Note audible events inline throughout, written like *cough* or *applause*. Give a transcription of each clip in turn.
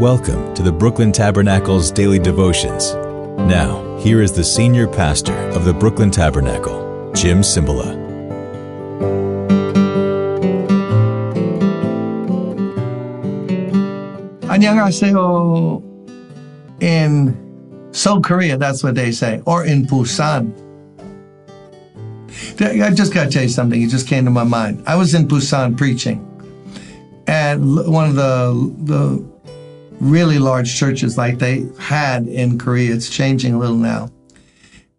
Welcome to the Brooklyn Tabernacle's daily devotions. Now, here is the senior pastor of the Brooklyn Tabernacle, Jim Cymbala. In Seoul, Korea, that's what they say, or in Busan. I just got to tell you something. It just came to my mind. I was in Busan preaching, and one of the the really large churches like they had in Korea. It's changing a little now.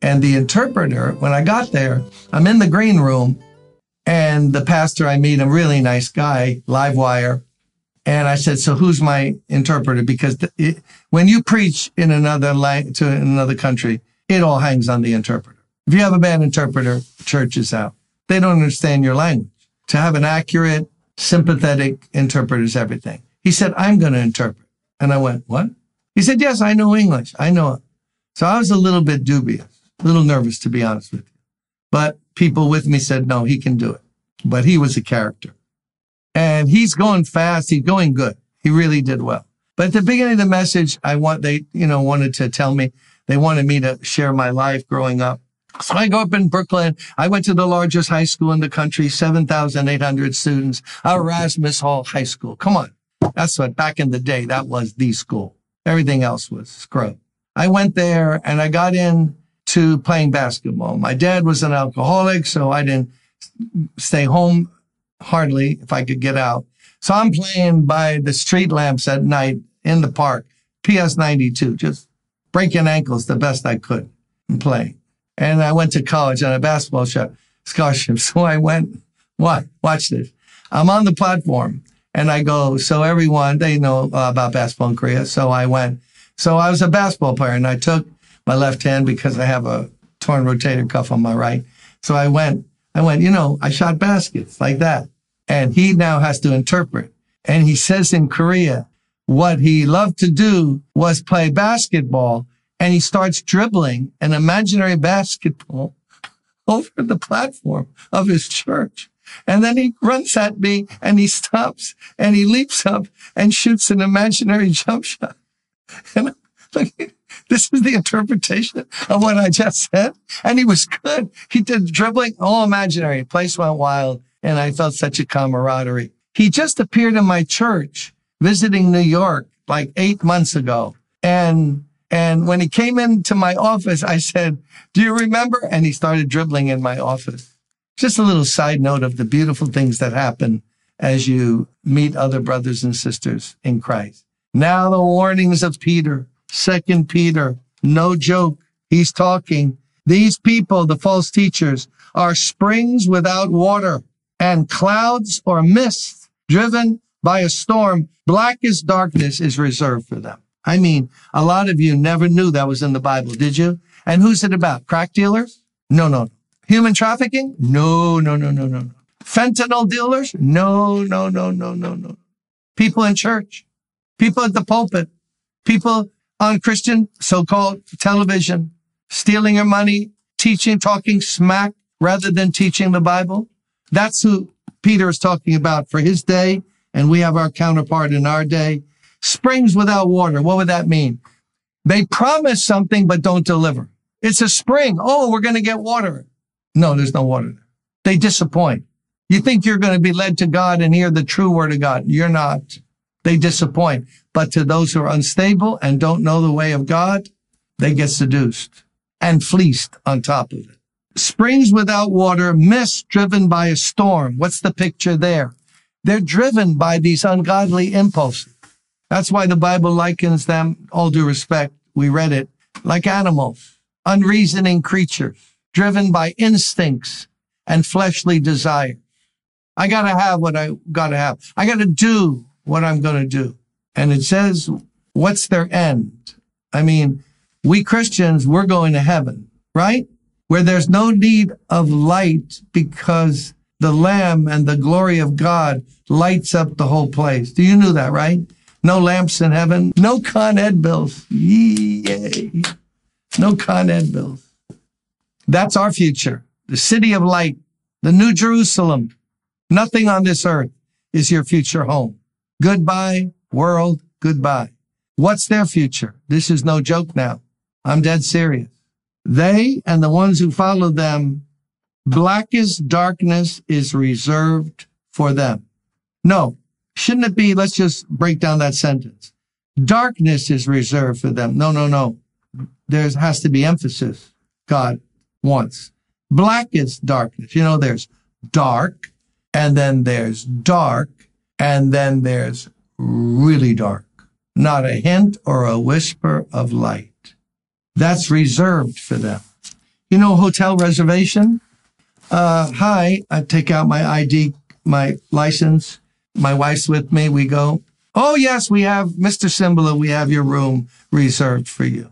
And the interpreter, when I got there, I'm in the green room, and the pastor I meet, a really nice guy, live wire. And I said, "So who's my interpreter?" Because it, when you preach in another language to another country, it all hangs on the interpreter. If you have a bad interpreter, church is out. They don't understand your language. To have an accurate, sympathetic interpreter is everything. He said, "I'm going to interpret," and I went, "What?" He said, "Yes, I know English. I know it." So I was a little bit dubious, a little nervous, to be honest with you. But people with me said, "No, he can do it." But he was a character and he's going fast. He's going good. He really did well. But at the beginning of the message, I want, they, you know, wanted to tell me, they wanted me to share my life growing up. So I grew up in Brooklyn. I went to the largest high school in the country, 7,800 students, Erasmus Hall High School. Come on. That's what back in the day, that was the school. Everything else was scrub. I went there and I got in to playing basketball. My dad was an alcoholic, so I didn't stay home hardly if I could get out. So I'm playing by the street lamps at night in the park, PS 92, just breaking ankles the best I could and playing. And I went to college on a basketball scholarship. *laughs* So I went, what? Watch this. I'm on the platform and I go, so everyone, they know about basketball in Korea. So I went, so I was a basketball player and I took my left hand because I have a torn rotator cuff on my right. So I went, I went, you know, I shot baskets like that. And he now has to interpret. And he says in Korea, what he loved to do was play basketball. And he starts dribbling an imaginary basketball *laughs* over the platform of his church. And then he runs at me and he stops and he leaps up and shoots an imaginary jump shot. *laughs* And this is the interpretation of what I just said. And he was good. He did dribbling, all imaginary. Place went wild. And I felt such a camaraderie. He just appeared in my church visiting New York like eight months ago. And, and when he came into my office, I said, do you remember? And he started dribbling in my office. Just a little side note of the beautiful things that happen as you meet other brothers and sisters in Christ. Now the warnings of Peter, second Peter, no joke. He's talking. These people, the false teachers, are springs without water and clouds or mist driven by a storm, blackest darkness is reserved for them. I mean, a lot of you never knew that was in the Bible, did you? And who's it about? Crack dealers? No, no. Human trafficking? No, no, no, no, no, no. Fentanyl dealers? No, no, no, no, no, no. People in church, people at the pulpit, people on Christian so-called television, stealing your money, teaching, talking smack rather than teaching the Bible. That's who Peter is talking about for his day. And we have our counterpart in our day. Springs without water. What would that mean? They promise something, but don't deliver. It's a spring. Oh, we're going to get water. No, there's no water. They disappoint. You think you're going to be led to God and hear the true word of God. You're not. They disappoint. But to those who are unstable and don't know the way of God, they get seduced and fleeced on top of it springs without water, mist driven by a storm. What's the picture there? They're driven by these ungodly impulses. That's why the Bible likens them, all due respect, we read it, like animals, unreasoning creatures, driven by instincts and fleshly desires. I gotta have what I gotta have. I gotta do what I'm gonna do. And it says, what's their end? I mean, we Christians, we're going to heaven, right? where there's no need of light because the Lamb and the glory of God lights up the whole place. Do you know that, right? No lamps in heaven, no Con Ed bills. Yay. No Con Ed bills. That's our future. The city of light, the new Jerusalem. Nothing on this earth is your future home. Goodbye, world. Goodbye. What's their future? This is no joke now. I'm dead serious. They and the ones who follow them, blackest darkness is reserved for them. No, shouldn't it be? Let's just break down that sentence. Darkness is reserved for them. No, no, no. There has to be emphasis. God wants. Black is darkness. You know, there's dark and then there's dark and then there's really dark. Not a hint or a whisper of light. That's reserved for them. You know, hotel reservation? Uh, hi, I take out my ID, my license. My wife's with me. We go. Oh, yes, we have Mr. Cymbala. We have your room reserved for you.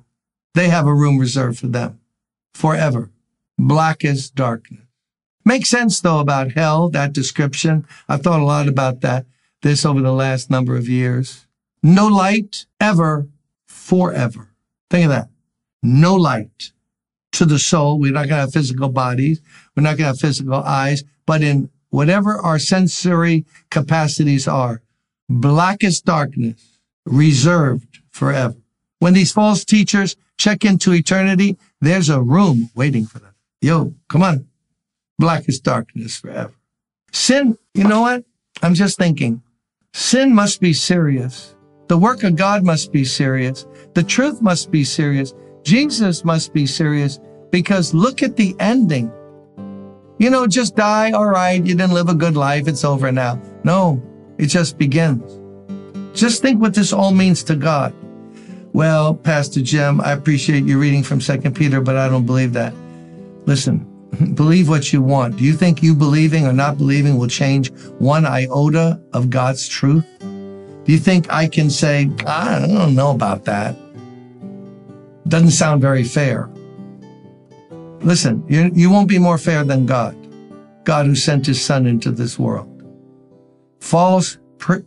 They have a room reserved for them forever. Black as darkness. Makes sense though about hell, that description. I've thought a lot about that, this over the last number of years. No light ever, forever. Think of that. No light to the soul. We're not going to have physical bodies. We're not going to have physical eyes, but in whatever our sensory capacities are, blackest darkness reserved forever. When these false teachers check into eternity, there's a room waiting for them. Yo, come on blackest darkness forever. Sin, you know what? I'm just thinking. Sin must be serious. The work of God must be serious. The truth must be serious. Jesus must be serious because look at the ending. You know, just die. All right. You didn't live a good life. It's over now. No, it just begins. Just think what this all means to God. Well, Pastor Jim, I appreciate you reading from Second Peter, but I don't believe that. Listen, *laughs* Believe what you want. Do you think you believing or not believing will change one iota of God's truth? Do you think I can say, I don't know about that? Doesn't sound very fair. Listen, you, you won't be more fair than God, God who sent his son into this world. False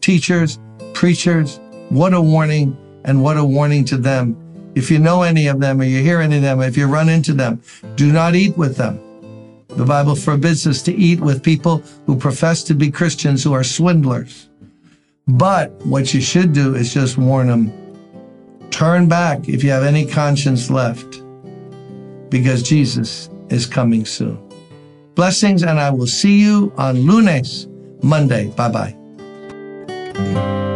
teachers, preachers, what a warning and what a warning to them. If you know any of them or you hear any of them, if you run into them, do not eat with them. The Bible forbids us to eat with people who profess to be Christians who are swindlers. But what you should do is just warn them turn back if you have any conscience left, because Jesus is coming soon. Blessings, and I will see you on lunes, Monday. Bye bye.